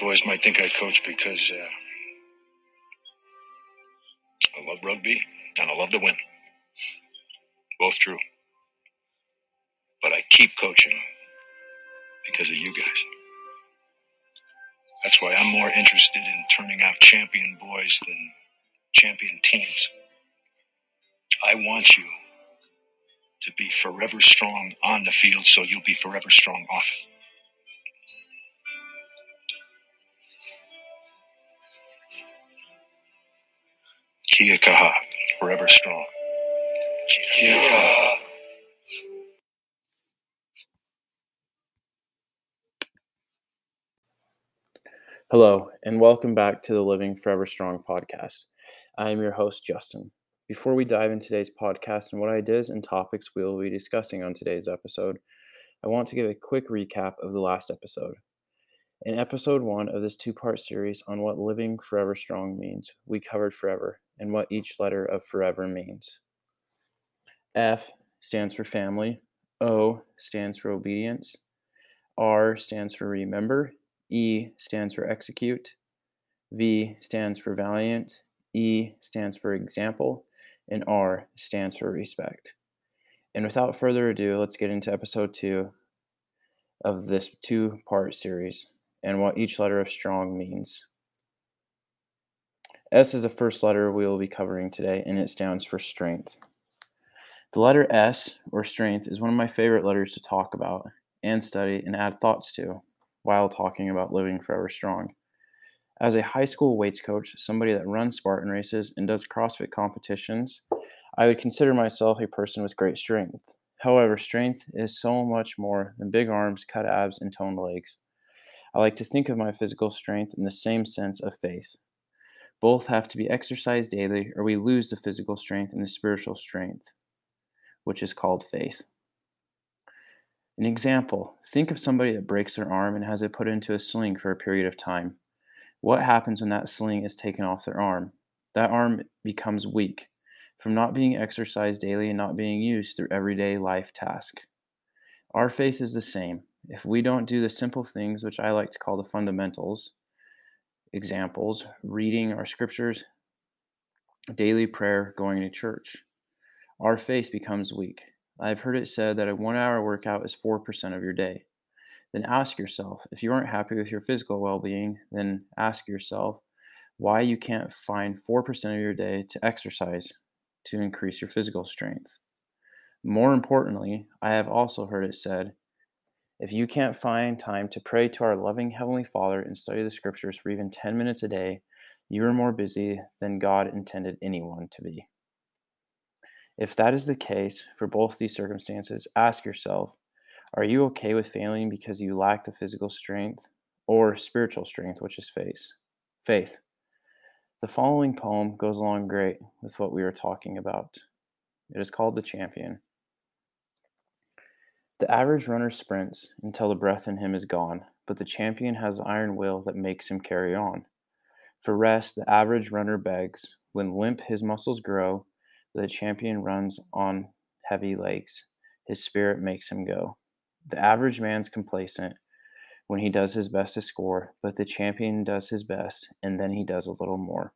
Boys might think I coach because uh, I love rugby and I love to win. Both true. But I keep coaching because of you guys. That's why I'm more interested in turning out champion boys than champion teams. I want you to be forever strong on the field so you'll be forever strong off it. Kia kaha, forever strong. Kia kaha. Hello, and welcome back to the Living Forever Strong podcast. I am your host, Justin. Before we dive into today's podcast and what ideas and topics we will be discussing on today's episode, I want to give a quick recap of the last episode. In episode one of this two part series on what living forever strong means, we covered forever and what each letter of forever means. F stands for family, O stands for obedience, R stands for remember, E stands for execute, V stands for valiant, E stands for example, and R stands for respect. And without further ado, let's get into episode two of this two part series and what each letter of strong means. S is the first letter we will be covering today, and it stands for strength. The letter S, or strength, is one of my favorite letters to talk about and study and add thoughts to while talking about living forever strong. As a high school weights coach, somebody that runs Spartan races and does CrossFit competitions, I would consider myself a person with great strength. However, strength is so much more than big arms, cut abs, and toned legs. I like to think of my physical strength in the same sense of faith. Both have to be exercised daily, or we lose the physical strength and the spiritual strength, which is called faith. An example think of somebody that breaks their arm and has it put into a sling for a period of time. What happens when that sling is taken off their arm? That arm becomes weak from not being exercised daily and not being used through everyday life task. Our faith is the same. If we don't do the simple things, which I like to call the fundamentals, examples, reading our scriptures, daily prayer, going to church, our faith becomes weak. I've heard it said that a one hour workout is 4% of your day. Then ask yourself if you aren't happy with your physical well being, then ask yourself why you can't find 4% of your day to exercise to increase your physical strength. More importantly, I have also heard it said if you can't find time to pray to our loving Heavenly Father and study the scriptures for even 10 minutes a day, you are more busy than God intended anyone to be. If that is the case for both these circumstances, ask yourself are you okay with failing because you lack the physical strength or spiritual strength, which is faith? Faith. The following poem goes along great with what we are talking about. It is called The Champion. The average runner sprints until the breath in him is gone, but the champion has iron will that makes him carry on. For rest, the average runner begs. When limp his muscles grow, the champion runs on heavy legs. His spirit makes him go. The average man's complacent when he does his best to score, but the champion does his best and then he does a little more.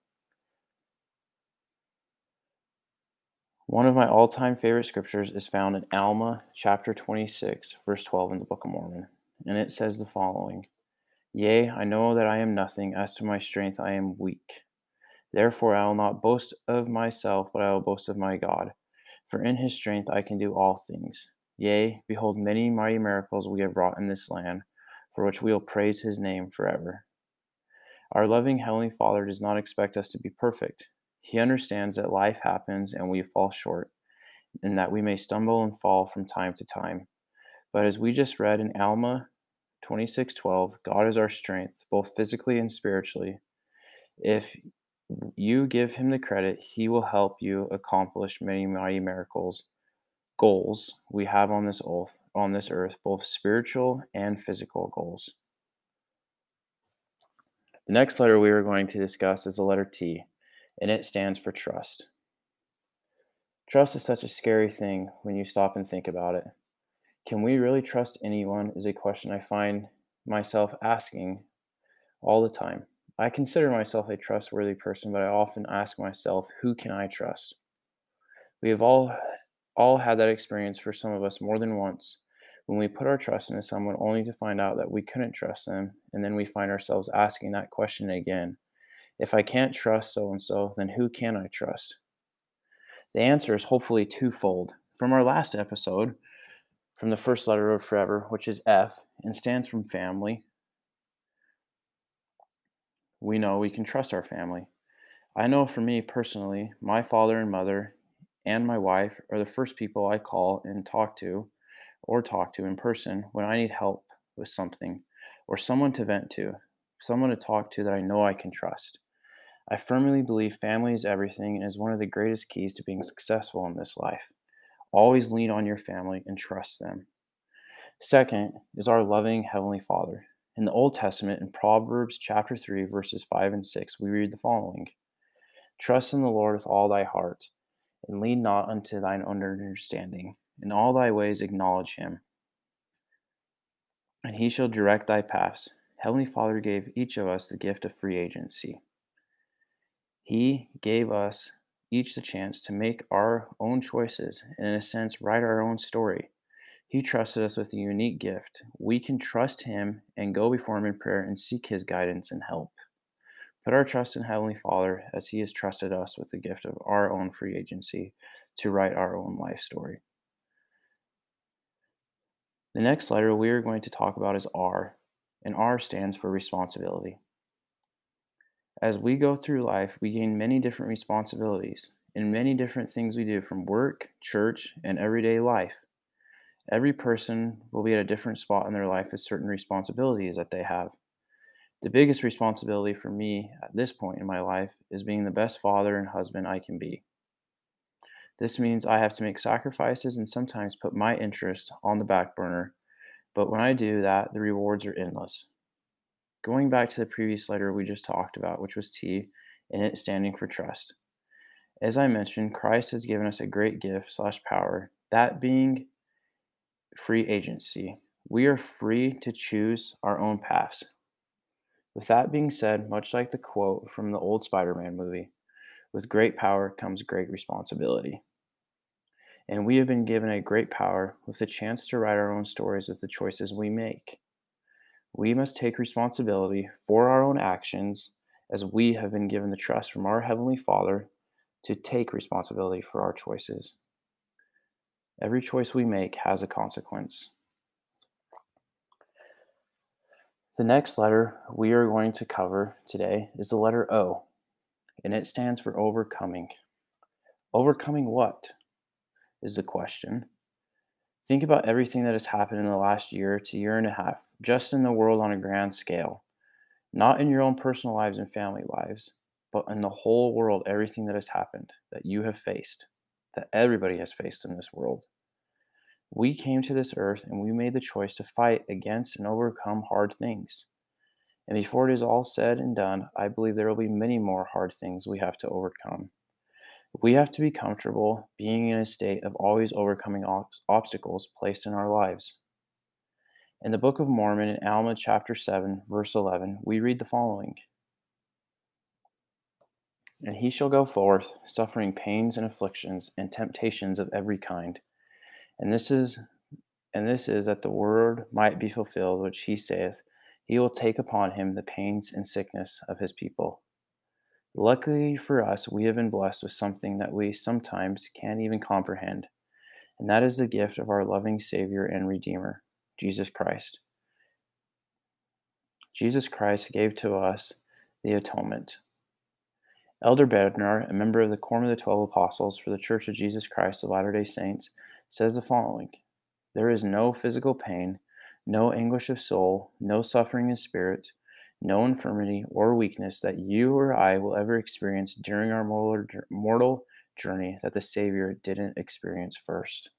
One of my all time favorite scriptures is found in Alma chapter 26, verse 12 in the Book of Mormon, and it says the following Yea, I know that I am nothing, as to my strength I am weak. Therefore, I will not boast of myself, but I will boast of my God. For in his strength I can do all things. Yea, behold, many mighty miracles we have wrought in this land, for which we will praise his name forever. Our loving Heavenly Father does not expect us to be perfect. He understands that life happens and we fall short, and that we may stumble and fall from time to time. But as we just read in Alma 26:12, God is our strength, both physically and spiritually. If you give him the credit, he will help you accomplish many mighty miracles, goals we have on this earth, on this earth, both spiritual and physical goals. The next letter we are going to discuss is the letter T, and it stands for trust. Trust is such a scary thing when you stop and think about it. Can we really trust anyone? Is a question I find myself asking all the time. I consider myself a trustworthy person, but I often ask myself, who can I trust? We have all all had that experience for some of us more than once when we put our trust into someone only to find out that we couldn't trust them, and then we find ourselves asking that question again. If I can't trust so and so, then who can I trust? The answer is hopefully twofold. From our last episode, from the first letter of forever, which is F and stands from family, we know we can trust our family. I know for me personally, my father and mother and my wife are the first people I call and talk to or talk to in person when I need help with something or someone to vent to, someone to talk to that I know I can trust. I firmly believe family is everything and is one of the greatest keys to being successful in this life. Always lean on your family and trust them. Second is our loving Heavenly Father. In the Old Testament, in Proverbs chapter 3, verses 5 and 6, we read the following Trust in the Lord with all thy heart, and lean not unto thine own understanding. In all thy ways acknowledge him, and he shall direct thy paths. Heavenly Father gave each of us the gift of free agency. He gave us each the chance to make our own choices and, in a sense, write our own story. He trusted us with a unique gift. We can trust Him and go before Him in prayer and seek His guidance and help. Put our trust in Heavenly Father as He has trusted us with the gift of our own free agency to write our own life story. The next letter we are going to talk about is R, and R stands for responsibility. As we go through life, we gain many different responsibilities in many different things we do from work, church, and everyday life. Every person will be at a different spot in their life with certain responsibilities that they have. The biggest responsibility for me at this point in my life is being the best father and husband I can be. This means I have to make sacrifices and sometimes put my interest on the back burner, but when I do that, the rewards are endless. Going back to the previous letter we just talked about, which was T, and it standing for trust. As I mentioned, Christ has given us a great gift slash power, that being free agency. We are free to choose our own paths. With that being said, much like the quote from the old Spider Man movie, with great power comes great responsibility. And we have been given a great power with the chance to write our own stories with the choices we make. We must take responsibility for our own actions as we have been given the trust from our Heavenly Father to take responsibility for our choices. Every choice we make has a consequence. The next letter we are going to cover today is the letter O, and it stands for overcoming. Overcoming what is the question. Think about everything that has happened in the last year to year and a half, just in the world on a grand scale. Not in your own personal lives and family lives, but in the whole world, everything that has happened that you have faced that everybody has faced in this world. We came to this earth and we made the choice to fight against and overcome hard things. And before it is all said and done, I believe there will be many more hard things we have to overcome. We have to be comfortable being in a state of always overcoming obstacles placed in our lives. In the Book of Mormon, in Alma chapter 7, verse 11, we read the following and he shall go forth, suffering pains and afflictions and temptations of every kind. And this is and this is that the word might be fulfilled which he saith, he will take upon him the pains and sickness of his people. Luckily for us, we have been blessed with something that we sometimes can't even comprehend, and that is the gift of our loving Savior and Redeemer, Jesus Christ. Jesus Christ gave to us the atonement. Elder Bednar, a member of the Quorum of the Twelve Apostles for the Church of Jesus Christ of Latter day Saints, says the following There is no physical pain, no anguish of soul, no suffering in spirit, no infirmity or weakness that you or I will ever experience during our mortal journey that the Savior didn't experience first.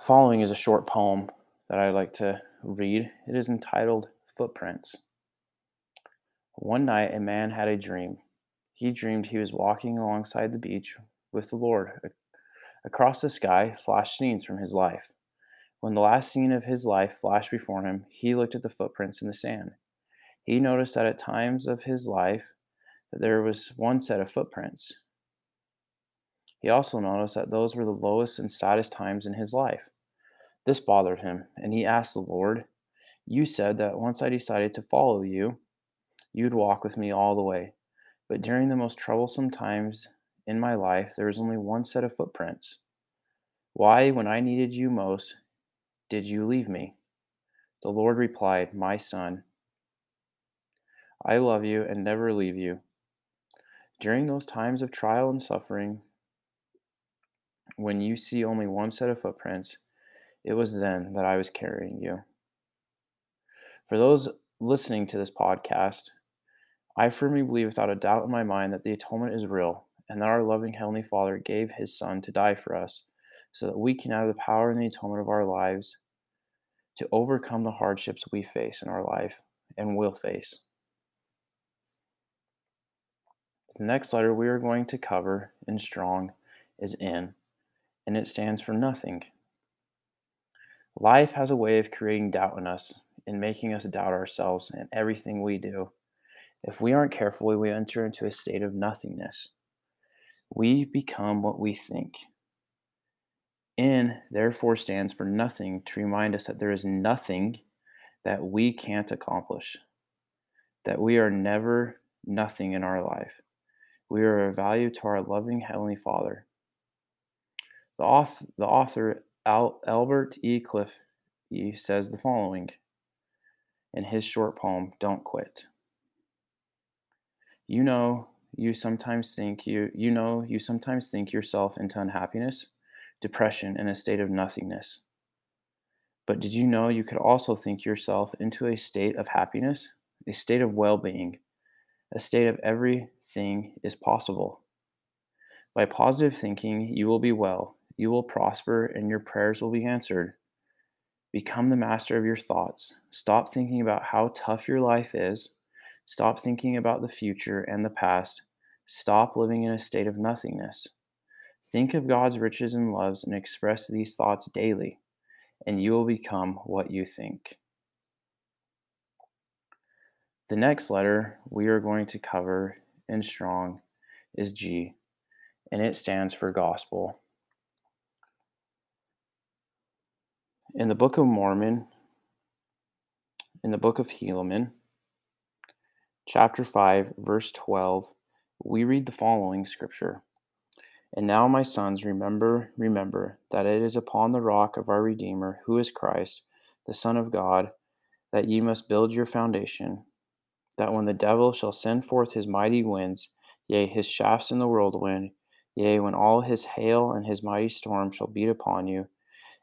Following is a short poem that I'd like to read. It is entitled Footprints. One night, a man had a dream. He dreamed he was walking alongside the beach with the Lord. Across the sky flashed scenes from his life. When the last scene of his life flashed before him, he looked at the footprints in the sand. He noticed that at times of his life that there was one set of footprints. He also noticed that those were the lowest and saddest times in his life. This bothered him, and he asked the Lord, You said that once I decided to follow you, you'd walk with me all the way. But during the most troublesome times in my life, there was only one set of footprints. Why, when I needed you most, did you leave me? The Lord replied, My son, I love you and never leave you. During those times of trial and suffering, when you see only one set of footprints, it was then that I was carrying you. For those listening to this podcast, I firmly believe without a doubt in my mind that the atonement is real and that our loving Heavenly Father gave His Son to die for us so that we can have the power and the atonement of our lives to overcome the hardships we face in our life and will face. The next letter we are going to cover in strong is N, and it stands for nothing. Life has a way of creating doubt in us and making us doubt ourselves and everything we do. If we aren't careful, we enter into a state of nothingness. We become what we think. N, therefore, stands for nothing to remind us that there is nothing that we can't accomplish, that we are never nothing in our life. We are of value to our loving Heavenly Father. The author, the author Al, Albert E. Cliff e. says the following in his short poem, Don't Quit. You know, you sometimes think you you know you sometimes think yourself into unhappiness depression, and a state of nothingness. But did you know you could also think yourself into a state of happiness, a state of well being, a state of everything is possible? By positive thinking, you will be well, you will prosper, and your prayers will be answered. Become the master of your thoughts. Stop thinking about how tough your life is. Stop thinking about the future and the past. Stop living in a state of nothingness. Think of God's riches and loves and express these thoughts daily, and you will become what you think. The next letter we are going to cover in strong is G, and it stands for gospel. In the Book of Mormon, in the Book of Helaman, chapter 5, verse 12, we read the following scripture. And now, my sons, remember, remember that it is upon the rock of our Redeemer, who is Christ, the Son of God, that ye must build your foundation, that when the devil shall send forth his mighty winds, yea, his shafts in the whirlwind, yea, when all his hail and his mighty storm shall beat upon you,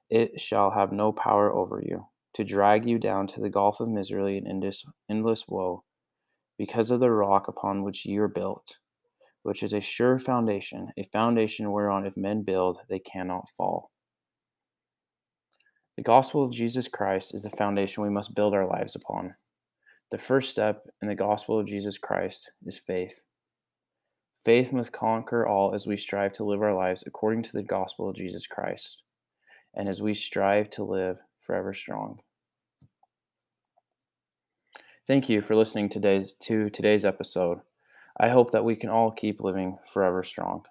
it shall have no power over you, to drag you down to the gulf of misery and endless woe, because of the rock upon which you are built which is a sure foundation, a foundation whereon if men build, they cannot fall. The gospel of Jesus Christ is the foundation we must build our lives upon. The first step in the gospel of Jesus Christ is faith. Faith must conquer all as we strive to live our lives according to the gospel of Jesus Christ, and as we strive to live forever strong. Thank you for listening today's, to today's episode. I hope that we can all keep living forever strong.